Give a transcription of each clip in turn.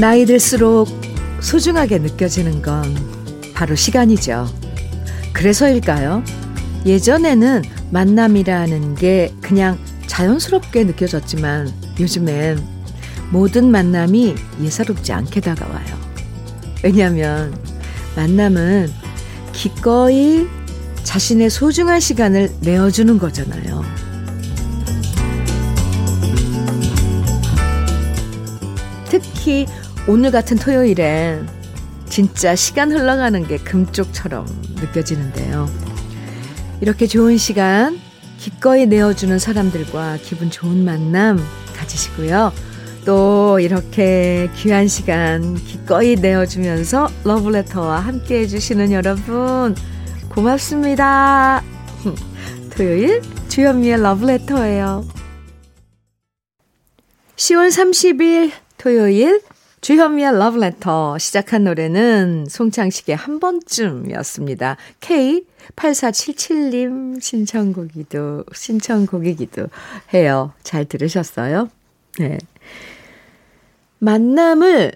나이 들수록 소중하게 느껴지는 건 바로 시간이죠. 그래서일까요? 예전에는 만남이라는 게 그냥 자연스럽게 느껴졌지만 요즘엔 모든 만남이 예사롭지 않게 다가와요. 왜냐하면 만남은 기꺼이 자신의 소중한 시간을 내어주는 거잖아요. 특히 오늘 같은 토요일엔 진짜 시간 흘러가는 게 금쪽처럼 느껴지는데요. 이렇게 좋은 시간 기꺼이 내어주는 사람들과 기분 좋은 만남 가지시고요. 또 이렇게 귀한 시간 기꺼이 내어주면서 러브레터와 함께 해주시는 여러분 고맙습니다. 토요일 주현미의 러브레터예요. 10월 30일 토요일 주현미의 러브레터 시작한 노래는 송창식의 한 번쯤이었습니다. K8477님 신청곡이도, 신청곡이기도 해요. 잘 들으셨어요? 네. 만남을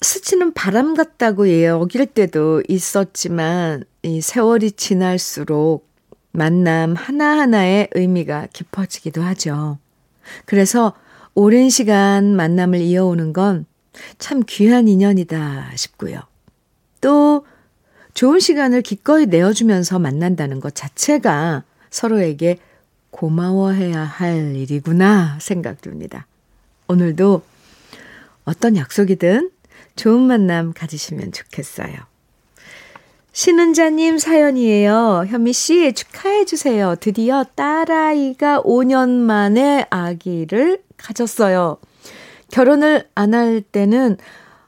스치는 바람 같다고 여길 때도 있었지만, 이 세월이 지날수록 만남 하나하나의 의미가 깊어지기도 하죠. 그래서 오랜 시간 만남을 이어오는 건 참 귀한 인연이다 싶고요. 또 좋은 시간을 기꺼이 내어주면서 만난다는 것 자체가 서로에게 고마워해야 할 일이구나 생각됩니다. 오늘도 어떤 약속이든 좋은 만남 가지시면 좋겠어요. 신은자님 사연이에요. 현미 씨 축하해 주세요. 드디어 딸아이가 5년 만에 아기를 가졌어요. 결혼을 안 할 때는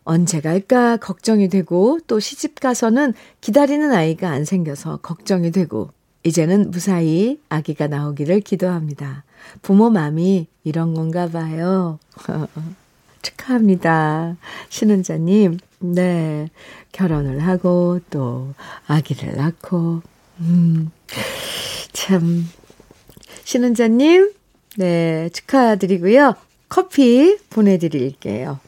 언제 갈까 걱정이 되고 또 시집 가서는 기다리는 아이가 안 생겨서 걱정이 되고 이제는 무사히 아기가 나오기를 기도합니다. 부모 마음이 이런 건가 봐요. 축하합니다. 신은자님, 네. 결혼을 하고 또 아기를 낳고, 음, 참. 신은자님, 네. 축하드리고요. 커피 보내드릴게요.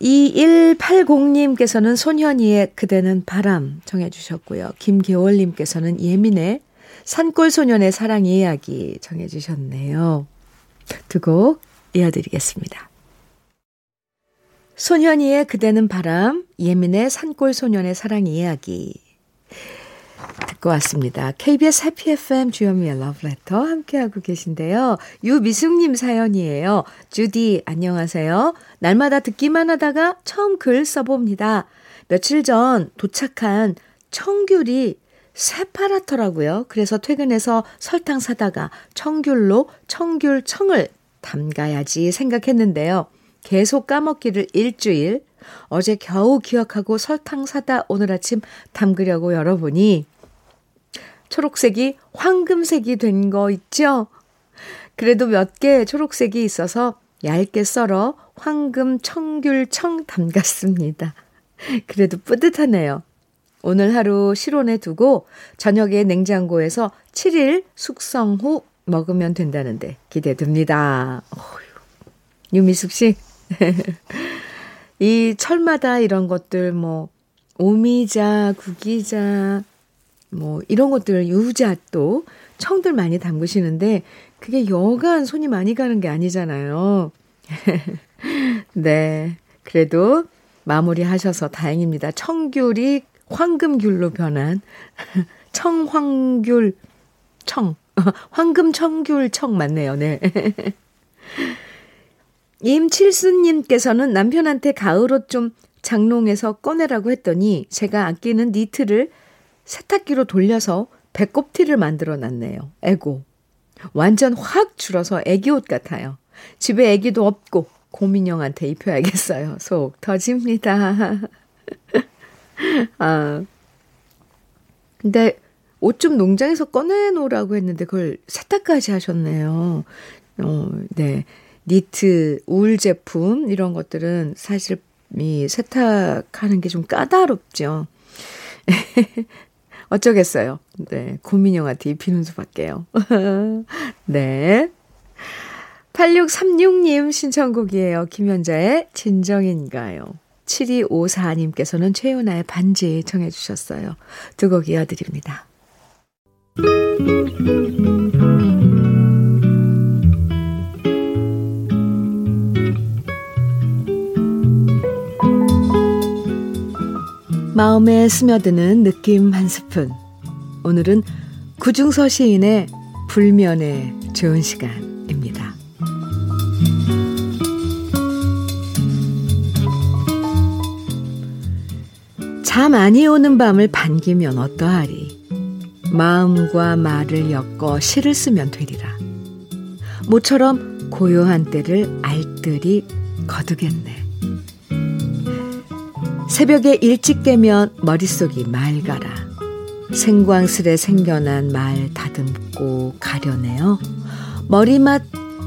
2180님께서는 손현이의 그대는 바람 정해주셨고요. 김계월님께서는 예민의 산골 소년의 사랑 이야기 정해주셨네요. 두 곡 이어드리겠습니다. 소년이의 그대는 바람, 예민의 산골 소년의 사랑 이야기 듣고 왔습니다. KBS 해피 FM 주현미의 러브레터 함께하고 계신데요. 유미숙님 사연이에요. 주디 안녕하세요. 날마다 듣기만 하다가 처음 글 써봅니다. 며칠 전 도착한 청귤이 새파랗더라고요. 그래서 퇴근해서 설탕 사다가 청귤로 청귤청을 담가야지 생각했는데요. 계속 까먹기를 일주일. 어제 겨우 기억하고 설탕 사다 오늘 아침 담그려고 열어보니 초록색이 황금색이 된 거 있죠? 그래도 몇 개 초록색이 있어서 얇게 썰어 황금 청귤청 담갔습니다. 그래도 뿌듯하네요. 오늘 하루 실온에 두고 저녁에 냉장고에서 7일 숙성 후 먹으면 된다는데 기대됩니다. 어휴, 유미숙 씨. 이 철마다 이런 것들 뭐 오미자, 구기자 뭐 이런 것들 유자 또 청들 많이 담그시는데 그게 여간 손이 많이 가는 게 아니잖아요. 네. 그래도 마무리하셔서 다행입니다. 청귤이 황금귤로 변한 청황귤 청 황금 청귤 청 맞네요. 네. 임칠순님께서는 남편한테 가을옷 좀 장롱에서 꺼내라고 했더니 제가 아끼는 니트를 세탁기로 돌려서 배꼽티를 만들어 놨네요. 에고. 완전 확 줄어서 애기 옷 같아요. 집에 애기도 없고 고민형한테 입혀야겠어요. 속 터집니다. 아. 근데 옷 좀 농장에서 꺼내놓으라고 했는데 그걸 세탁까지 하셨네요. 어, 네. 니트, 울 제품, 이런 것들은 사실 이 세탁하는 게 좀 까다롭죠. 어쩌겠어요. 네. 고민형한테 입히는 수밖에요. 네. 8636님 신청곡이에요. 김현자의 진정인가요? 7254님께서는 최윤아의 반지 청해 주셨어요. 두 곡 이어드립니다. 마음에 스며드는 느낌 한 스푼. 오늘은 구중서 시인의 불면의 좋은 시간입니다. 잠 많이 오는 밤을 반기면 어떠하리. 마음과 말을 엮어 시를 쓰면 되리라. 모처럼 고요한 때를 알뜰히 거두겠네. 새벽에 일찍 깨면 머릿속이 맑아라. 생광스레 생겨난 말 다듬고 가려내어 머리맡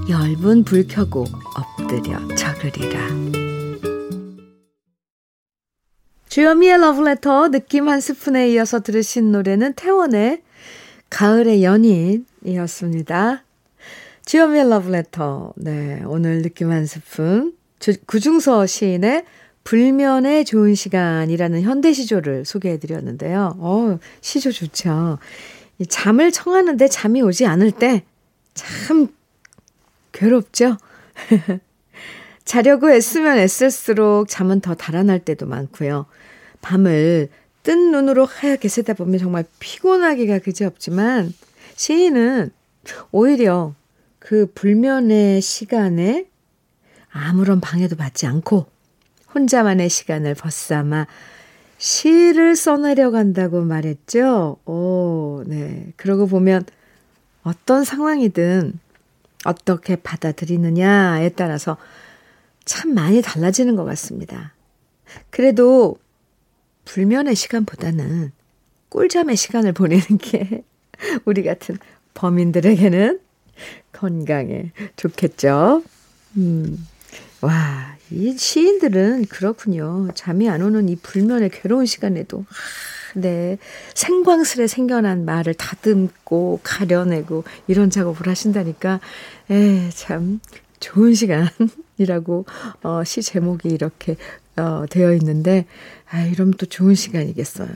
엷은 불 켜고 엎드려 적으리라. 주여미의 러브레터 느낌 한 스푼에 이어서 들으신 노래는 태원의 가을의 연인이었습니다. 주여미의 러브레터. 네, 오늘 느낌 한 스푼. 구중서 시인의 불면의 좋은 시간이라는 현대 시조를 소개해 드렸는데요. 어, 시조 좋죠. 잠을 청하는데 잠이 오지 않을 때 참 괴롭죠? 자려고 애쓰면 애쓸수록 잠은 더 달아날 때도 많고요. 밤을 뜬 눈으로 하얗게 새다 보면 정말 피곤하기가 그지없지만 시인은 오히려 그 불면의 시간에 아무런 방해도 받지 않고 혼자만의 시간을 벗삼아 시를 써내려 간다고 말했죠. 오, 네. 그러고 보면 어떤 상황이든 어떻게 받아들이느냐에 따라서 참 많이 달라지는 것 같습니다. 그래도 불면의 시간보다는 꿀잠의 시간을 보내는 게 우리 같은 범인들에게는 건강에 좋겠죠. 음. 와, 이 시인들은 그렇군요. 잠이 안 오는 이 불면의 괴로운 시간에도, 아, 네. 생광스레 생겨난 말을 다듬고 가려내고 이런 작업을 하신다니까, 에, 참, 좋은 시간이라고, 어, 시 제목이 이렇게, 어, 되어 있는데, 아, 이러면 또 좋은 시간이겠어요.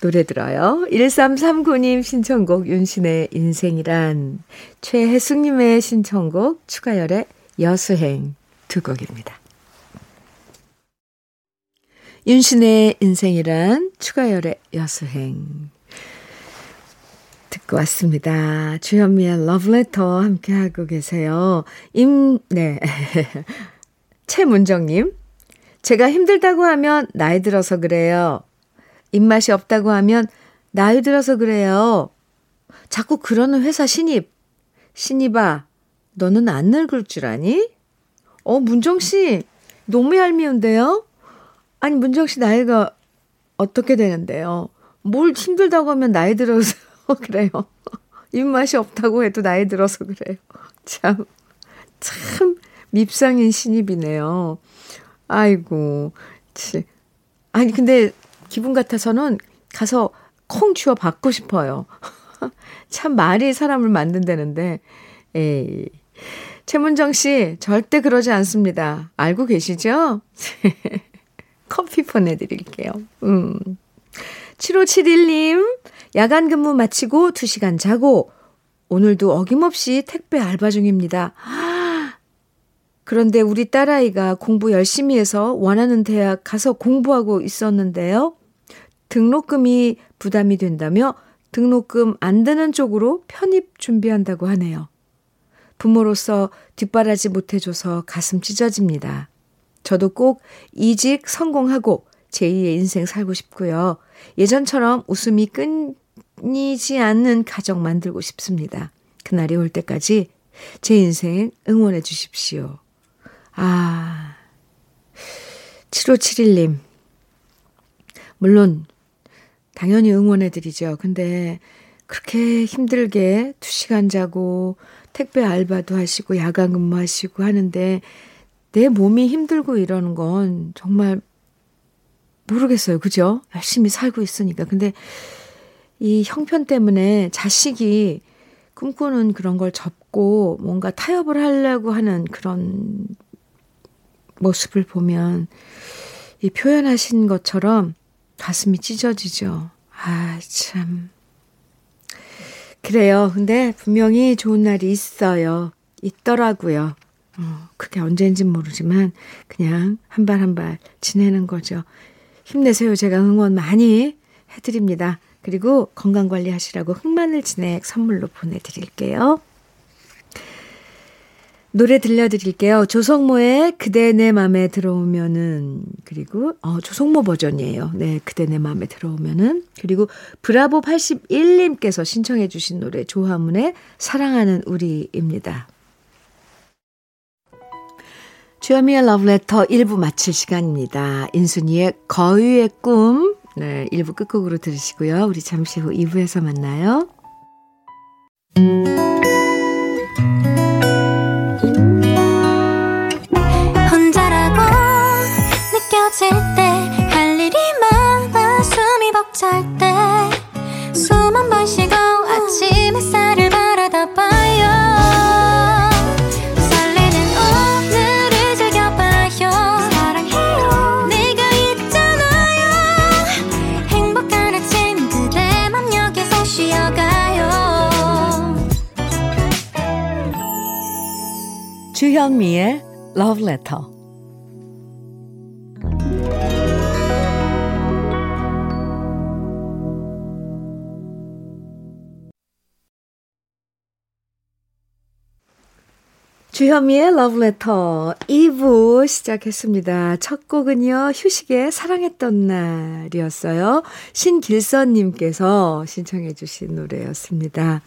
노래 들어요. 1339님 신청곡 윤신의 인생이란 최혜숙님의 신청곡 추가열의 여수행 두 곡입니다. 윤신의 인생이란 추가열의 여수행 듣고 왔습니다. 주현미의 러브레터 함께하고 계세요. 임, 네. 최문정님, 제가 힘들다고 하면 나이 들어서 그래요. 입맛이 없다고 하면 나이 들어서 그래요. 자꾸 그러는 회사 신입. 신입아, 너는 안 늙을 줄 아니? 어, 문정씨, 너무 얄미운데요? 아니, 문정씨 나이가 어떻게 되는데요? 뭘 힘들다고 하면 나이 들어서 그래요. 입맛이 없다고 해도 나이 들어서 그래요. 참, 참 밉상인 신입이네요. 아이고, 치. 아니, 근데 기분 같아서는 가서 콩 쥐어 받고 싶어요. 참 말이 사람을 만든다는데, 에이. 최문정 씨, 절대 그러지 않습니다. 알고 계시죠? 커피 보내드릴게요. 음. 7571님, 야간 근무 마치고 2시간 자고, 오늘도 어김없이 택배 알바 중입니다. 그런데 우리 딸아이가 공부 열심히 해서 원하는 대학 가서 공부하고 있었는데요. 등록금이 부담이 된다며 등록금 안 드는 쪽으로 편입 준비한다고 하네요. 부모로서 뒷바라지 못해줘서 가슴 찢어집니다. 저도 꼭 이직 성공하고 제2의 인생 살고 싶고요. 예전처럼 웃음이 끊이지 않는 가정 만들고 싶습니다. 그날이 올 때까지 제 인생 응원해 주십시오. 아, 7571님. 물론, 당연히 응원해 드리죠. 근데, 그렇게 힘들게 2시간 자고, 택배 알바도 하시고, 야간 근무하시고 하는데, 내 몸이 힘들고 이러는 건 정말 모르겠어요. 그죠? 열심히 살고 있으니까. 근데, 이 형편 때문에 자식이 꿈꾸는 그런 걸 접고 뭔가 타협을 하려고 하는 그런 모습을 보면 이 표현하신 것처럼 가슴이 찢어지죠. 아, 참. 그래요. 근데 분명히 좋은 날이 있어요. 있더라고요. 어, 그게 언제인진 모르지만 그냥 한 발 한 발 지내는 거죠. 힘내세요. 제가 응원 많이 해드립니다. 그리고 건강 관리 하시라고 흑마늘 진액 선물로 보내드릴게요. 노래 들려드릴게요. 조성모의 그대 내 맘에 들어오면은 그리고 어 조성모 버전이에요. 네, 그대 내 맘에 들어오면은 그리고 브라보 81님께서 신청해 주신 노래 조화문의 사랑하는 우리입니다. 주현미의 러브레터 1부 마칠 시간입니다. 인순이의 거위의 꿈 네, 1부 끝곡으로 들으시고요. 우리 잠시 후 2부에서 만나요. 혼 주현미의 Love Letter. 주현미의 Letter 2부 시작했습니다. 첫 곡은요, 휴식에 사랑했던 날이었어요. 신길선님께서 신청해주신 노래였습니다.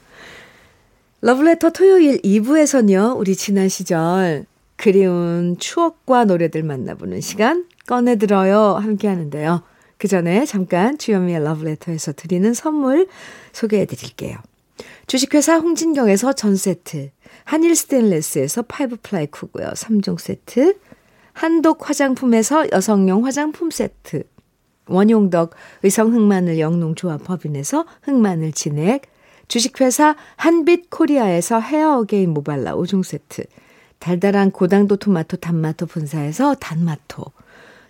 러브레터 토요일 2부에서는요, 우리 지난 시절 그리운 추억과 노래들 만나보는 시간 꺼내들어요 함께 하는데요. 그 전에 잠깐 주현미의 러브레터에서 드리는 선물 소개해 드릴게요. 주식회사 홍진경에서 전 세트, 한일 스테인레스에서 five-ply 쿠고요. 3종 세트, 한독 화장품에서 여성용 화장품 세트, 원용덕 의성 흑마늘 영농조합 법인에서 흑마늘 진액, 주식회사 한빛코리아에서 헤어 어게인 모발라 5종 세트, 달달한 고당도 토마토 단마토 분사에서 단마토,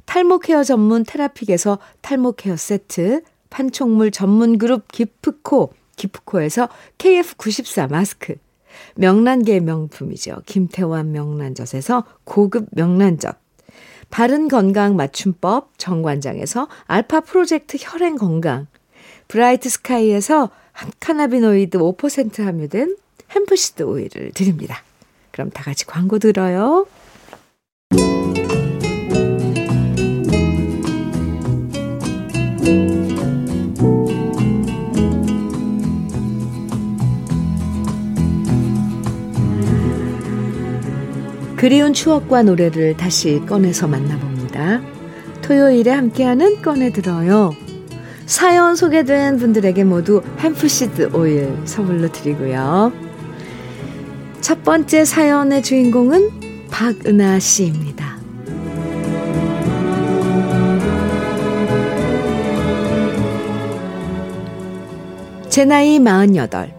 탈모 care 전문 테라픽에서 탈모 care 세트, 판촉물 전문 그룹 기프코, 기프코에서 KF94 마스크, 명란계 명품이죠. 김태환 명란젓에서 고급 명란젓, 바른 건강 맞춤법 정관장에서 알파 프로젝트 혈행 건강, 브라이트 스카이에서 카나비노이드 5% 함유된 햄프시드 오일을 드립니다. 그럼 다 같이 광고 들어요. 그리운 추억과 노래를 다시 꺼내서 만나봅니다. 토요일에 함께하는 꺼내 들어요. 사연 소개된 분들에게 모두 햄프시드 오일 선물로 드리고요. 첫 번째 사연의 주인공은 박은하 씨입니다. 제 나이 48.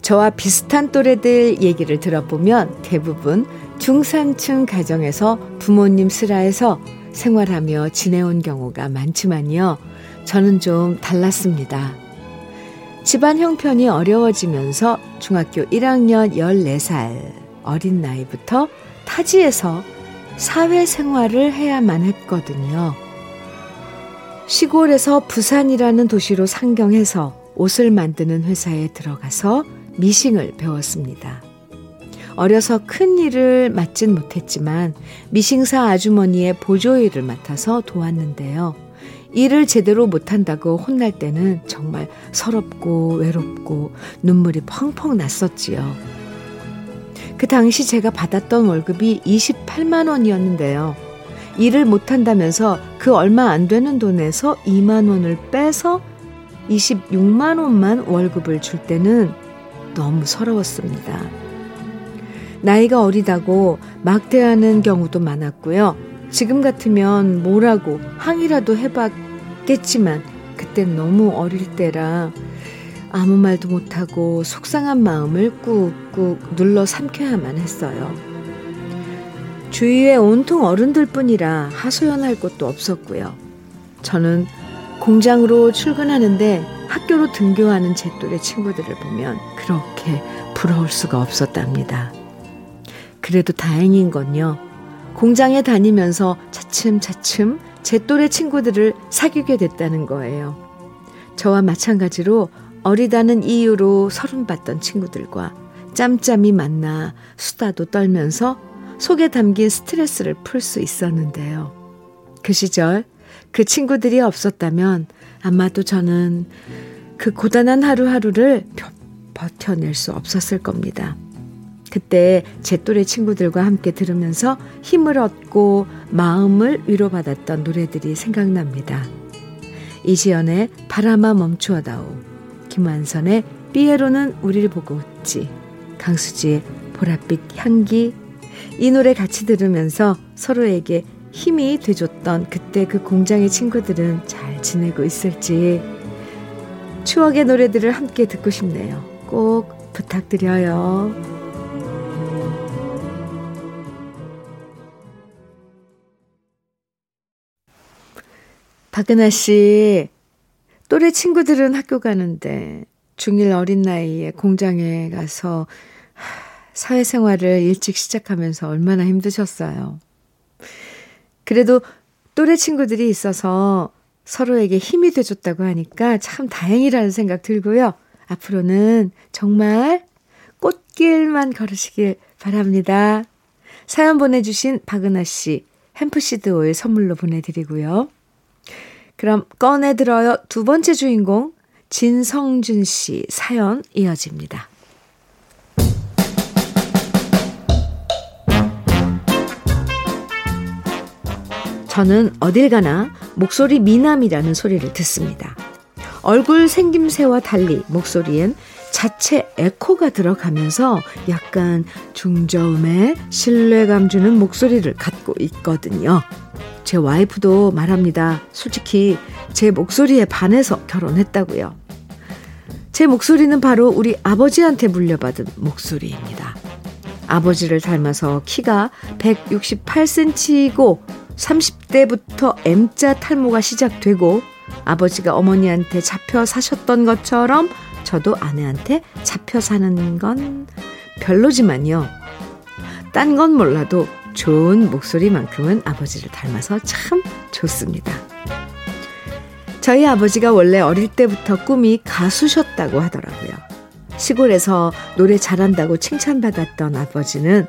저와 비슷한 또래들 얘기를 들어보면 대부분 중산층 가정에서 부모님 슬하에서 생활하며 지내온 경우가 많지만요. 저는 좀 달랐습니다. 집안 형편이 어려워지면서 중학교 1학년 14살 어린 나이부터 타지에서 사회생활을 해야만 했거든요. 시골에서 부산이라는 도시로 상경해서 옷을 만드는 회사에 들어가서 미싱을 배웠습니다. 어려서 큰 일을 맡진 못했지만 미싱사 아주머니의 보조일을 맡아서 도왔는데요. 일을 제대로 못한다고 혼날 때는 정말 서럽고 외롭고 눈물이 펑펑 났었지요. 그 당시 제가 받았던 월급이 28만 원이었는데요. 일을 못한다면서 그 얼마 안 되는 돈에서 2만 원을 빼서 26만 원만 월급을 줄 때는 너무 서러웠습니다. 나이가 어리다고 막대하는 경우도 많았고요. 지금 같으면 뭐라고 항의라도 해봤 겠지만 그땐 너무 어릴 때라 아무 말도 못하고 속상한 마음을 꾹꾹 눌러 삼켜야만 했어요. 주위에 온통 어른들 뿐이라 하소연할 곳도 없었고요. 저는 공장으로 출근하는데 학교로 등교하는 제 또래 친구들을 보면 그렇게 부러울 수가 없었답니다. 그래도 다행인 건요. 공장에 다니면서 차츰차츰 제 또래 친구들을 사귀게 됐다는 거예요. 저와 마찬가지로 어리다는 이유로 서른 받던 친구들과 짬짬이 만나 수다도 떨면서 속에 담긴 스트레스를 풀 수 있었는데요. 그 시절 그 친구들이 없었다면 아마도 저는 그 고단한 하루하루를 버텨낼 수 없었을 겁니다. 그때 제 또래 친구들과 함께 들으면서 힘을 얻고 마음을 위로받았던 노래들이 생각납니다. 이지연의 바람아 멈추어다오, 김완선의 삐에로는 우리를 보고 웃지, 강수지의 보랏빛 향기, 이 노래 같이 들으면서 서로에게 힘이 돼줬던 그때 그 공장의 친구들은 잘 지내고 있을지 추억의 노래들을 함께 듣고 싶네요. 꼭 부탁드려요. 박은하 씨, 또래 친구들은 학교 가는데 중1 어린 나이에 공장에 가서 사회생활을 일찍 시작하면서 얼마나 힘드셨어요. 그래도 또래 친구들이 있어서 서로에게 힘이 돼줬다고 하니까 참 다행이라는 생각 들고요. 앞으로는 정말 꽃길만 걸으시길 바랍니다. 사연 보내주신 박은하 씨, 햄프시드 오일 선물로 보내드리고요. 그럼 꺼내들어요. 두 번째 주인공 진성준 씨 사연 이어집니다. 저는 어딜 가나 목소리 미남이라는 소리를 듣습니다. 얼굴 생김새와 달리 목소리엔 자체 에코가 들어가면서 약간 중저음의 신뢰감 주는 목소리를 갖고 있거든요. 제 와이프도 말합니다. 솔직히 제 목소리에 반해서 결혼했다고요. 제 목소리는 바로 우리 아버지한테 물려받은 목소리입니다. 아버지를 닮아서 키가 168cm이고 30대부터 M자 탈모가 시작되고 아버지가 어머니한테 잡혀 사셨던 것처럼 저도 아내한테 잡혀 사는 건 별로지만요. 딴 건 몰라도 좋은 목소리만큼은 아버지를 닮아서 참 좋습니다. 저희 아버지가 원래 어릴 때부터 꿈이 가수셨다고 하더라고요. 시골에서 노래 잘한다고 칭찬받았던 아버지는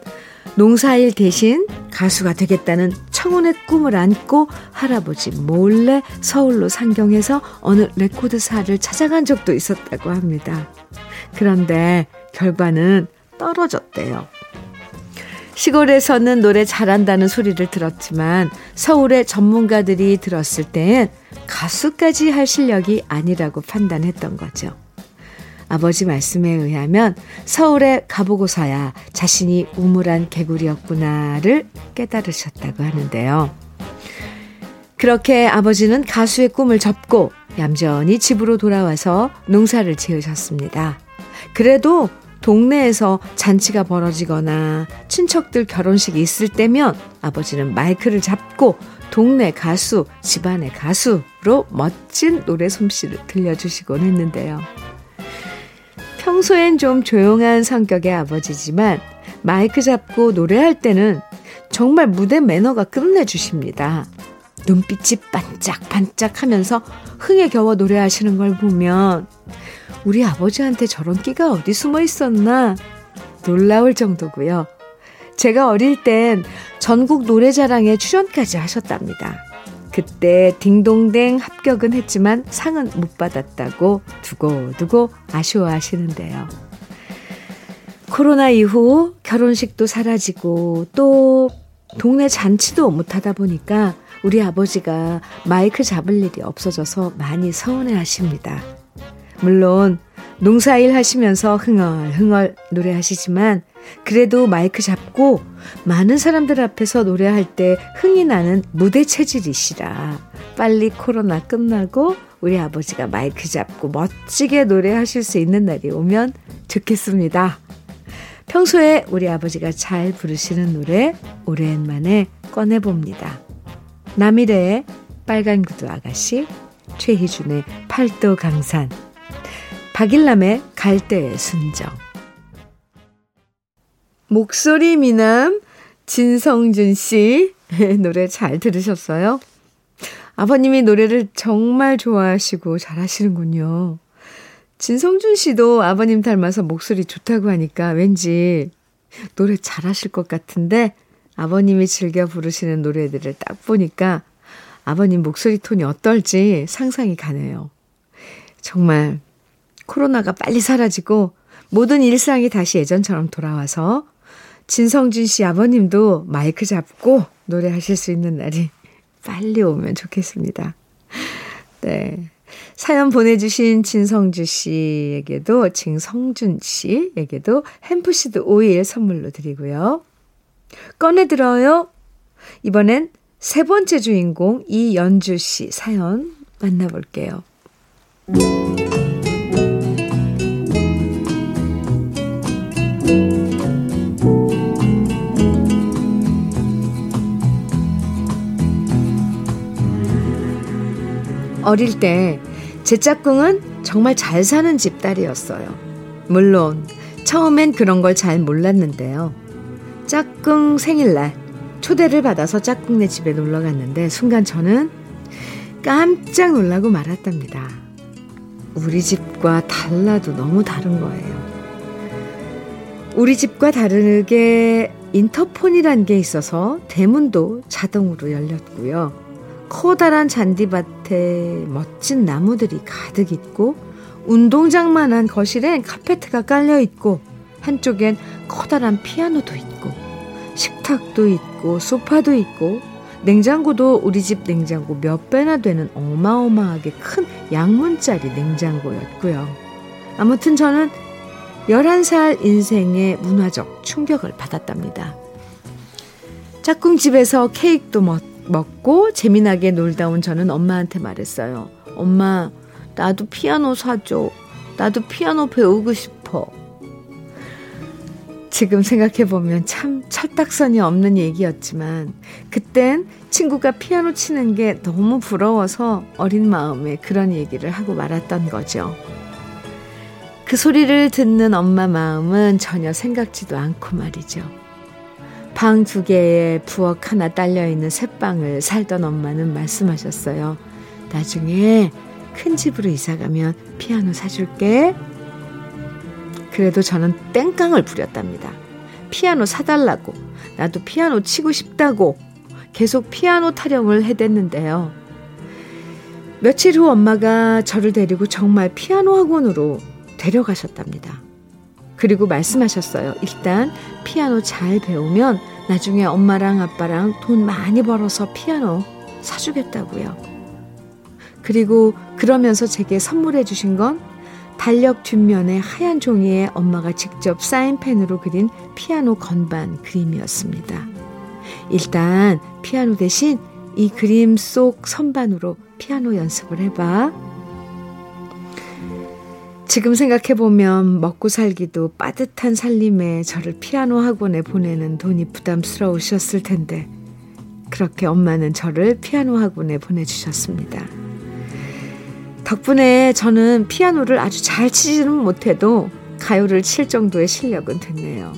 농사일 대신 가수가 되겠다는 청혼의 꿈을 안고 할아버지 몰래 서울로 상경해서 어느 레코드사를 찾아간 적도 있었다고 합니다. 그런데 결과는 떨어졌대요. 시골에서는 노래 잘한다는 소리를 들었지만 서울의 전문가들이 들었을 땐 가수까지 할 실력이 아니라고 판단했던 거죠. 아버지 말씀에 의하면 서울에 가보고서야 자신이 우물한 개구리였구나를 깨달으셨다고 하는데요. 그렇게 아버지는 가수의 꿈을 접고 얌전히 집으로 돌아와서 농사를 지으셨습니다. 그래도 동네에서 잔치가 벌어지거나 친척들 결혼식이 있을 때면 아버지는 마이크를 잡고 동네 가수, 집안의 가수로 멋진 노래 솜씨를 들려주시곤 했는데요. 평소엔 좀 조용한 성격의 아버지지만 마이크 잡고 노래할 때는 정말 무대 매너가 끝내주십니다. 눈빛이 반짝반짝 하면서 흥에 겨워 노래하시는 걸 보면 우리 아버지한테 저런 끼가 어디 숨어 있었나 놀라울 정도고요. 제가 어릴 땐 전국 노래자랑에 출연까지 하셨답니다. 그때 딩동댕 합격은 했지만 상은 못 받았다고 두고두고 아쉬워하시는데요. 코로나 이후 결혼식도 사라지고 또 동네 잔치도 못하다 보니까 우리 아버지가 마이크 잡을 일이 없어져서 많이 서운해 하십니다. 물론 농사일 하시면서 흥얼흥얼 노래하시지만 그래도 마이크 잡고 많은 사람들 앞에서 노래할 때 흥이 나는 무대 체질이시라 빨리 코로나 끝나고 우리 아버지가 마이크 잡고 멋지게 노래하실 수 있는 날이 오면 좋겠습니다. 평소에 우리 아버지가 잘 부르시는 노래 오랜만에 꺼내봅니다. 남일의 빨간 구두 아가씨, 최희준의 팔도 강산, 박일남의 갈대의 순정. 목소리 미남 진성준 씨 노래 잘 들으셨어요? 아버님이 노래를 정말 좋아하시고 잘하시는군요. 진성준 씨도 아버님 닮아서 목소리 좋다고 하니까 왠지 노래 잘하실 것 같은데 아버님이 즐겨 부르시는 노래들을 딱 보니까 아버님 목소리 톤이 어떨지 상상이 가네요. 정말 코로나가 빨리 사라지고 모든 일상이 다시 예전처럼 돌아와서 진성준 씨 아버님도 마이크 잡고 노래하실 수 있는 날이 빨리 오면 좋겠습니다. 네. 사연 보내주신 진성주 씨에게도, 진성준 씨에게도 햄프시드 오일 선물로 드리고요. 꺼내들어요. 이번엔 세 번째 주인공 이연주 씨 사연 만나볼게요. 어릴 때 제 짝꿍은 정말 잘 사는 집딸이었어요. 물론 처음엔 그런 걸 잘 몰랐는데요. 짝꿍 생일날 초대를 받아서 짝꿍네 집에 놀러 갔는데 순간 저는 깜짝 놀라고 말았답니다. 우리 집과 달라도 너무 다른 거예요. 우리 집과 다르게 인터폰이란 게 있어서 대문도 자동으로 열렸고요. 커다란 잔디밭에 멋진 나무들이 가득 있고 운동장만한 거실엔 카페트가 깔려 있고 한쪽엔 커다란 피아노도 있고 식탁도 있고 소파도 있고 냉장고도 우리 집 냉장고 몇 배나 되는 어마어마하게 큰 양문짜리 냉장고였고요. 아무튼 저는 11살 인생의 문화적 충격을 받았답니다. 짝꿍집에서 케이크도 먹, 먹고 재미나게 놀다 온 저는 엄마한테 말했어요. 엄마, 나도 피아노 사줘. 나도 피아노 배우고 싶어. 지금 생각해보면 참 철딱선이 없는 얘기였지만, 그땐 친구가 피아노 치는 게 너무 부러워서 어린 마음에 그런 얘기를 하고 말았던 거죠. 그 소리를 듣는 엄마 마음은 전혀 생각지도 않고 말이죠. 방 두 개에 부엌 하나 딸려있는 새방을 살던 엄마는 말씀하셨어요. 나중에 큰 집으로 이사가면 피아노 사줄게. 그래도 저는 땡깡을 부렸답니다. 피아노 사달라고. 나도 피아노 치고 싶다고. 계속 피아노 타령을 해댔는데요. 며칠 후 엄마가 저를 데리고 정말 피아노 학원으로 데려가셨답니다. 그리고 말씀하셨어요. 일단 피아노 잘 배우면 나중에 엄마랑 아빠랑 돈 많이 벌어서 피아노 사주겠다고요. 그리고 그러면서 제게 선물해 주신 건 달력 뒷면에 하얀 종이에 엄마가 직접 사인펜으로 그린 피아노 건반 그림이었습니다. 일단 피아노 대신 이 그림 속 선반으로 피아노 연습을 해봐. 지금 생각해보면 먹고 살기도 빠듯한 살림에 저를 피아노 학원에 보내는 돈이 부담스러우셨을 텐데, 그렇게 엄마는 저를 피아노 학원에 보내주셨습니다. 덕분에 저는 피아노를 아주 잘 치지는 못해도 가요를 칠 정도의 실력은 됐네요.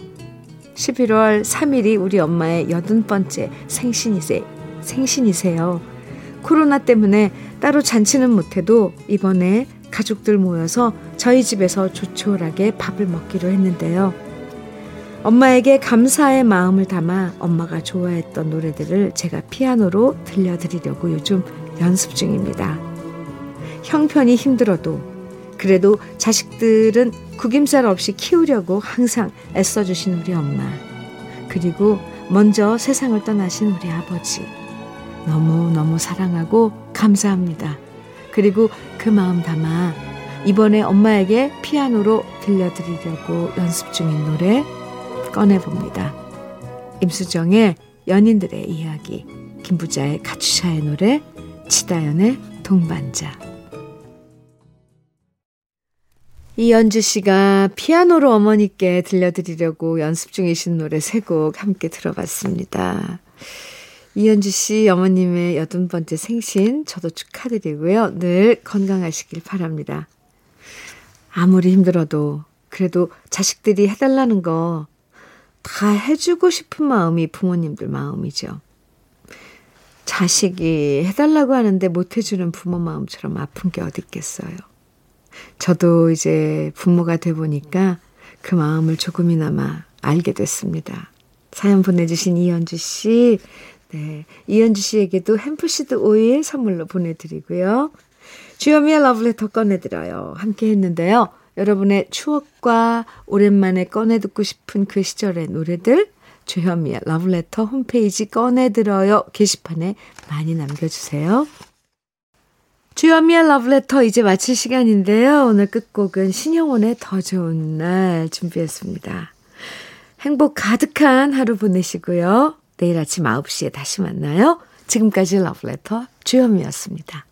11월 3일이 우리 엄마의 여든 번째 생신이세, 생신이세요. 코로나 때문에 따로 잔치는 못해도 이번에 가족들 모여서 저희 집에서 조촐하게 밥을 먹기로 했는데요. 엄마에게 감사의 마음을 담아 엄마가 좋아했던 노래들을 제가 피아노로 들려드리려고 요즘 연습 중입니다. 형편이 힘들어도 그래도 자식들은 구김살 없이 키우려고 항상 애써주신 우리 엄마. 그리고 먼저 세상을 떠나신 우리 아버지. 너무너무 사랑하고 감사합니다. 그리고 그 마음 담아 이번에 엄마에게 피아노로 들려드리려고 연습 중인 노래 꺼내봅니다. 임수정의 연인들의 이야기, 김부자의 가추샤의 노래, 치다연의 동반자. 이연주 씨가 피아노로 어머니께 들려드리려고 연습 중이신 노래 세 곡 함께 들어봤습니다. 이연주 씨 어머님의 여든 번째 생신 저도 축하드리고요. 늘 건강하시길 바랍니다. 아무리 힘들어도 그래도 자식들이 해달라는 거 다 해주고 싶은 마음이 부모님들 마음이죠. 자식이 해달라고 하는데 못 해주는 부모 마음처럼 아픈 게 어디 있겠어요. 저도 이제 부모가 돼 보니까 그 마음을 조금이나마 알게 됐습니다. 사연 보내주신 이현주 씨, 네. 이현주 씨에게도 햄프시드 오일 선물로 보내드리고요. 주현미의 러브레터 꺼내드려요. 함께 했는데요. 여러분의 추억과 오랜만에 꺼내듣고 싶은 그 시절의 노래들, 주현미의 러브레터 홈페이지 꺼내들어요. 게시판에 많이 남겨주세요. 주현미의 러브레터 이제 마칠 시간인데요. 오늘 끝곡은 신영원의 더 좋은 날 준비했습니다. 행복 가득한 하루 보내시고요. 내일 아침 9시에 다시 만나요. 지금까지 러브레터 주현미였습니다.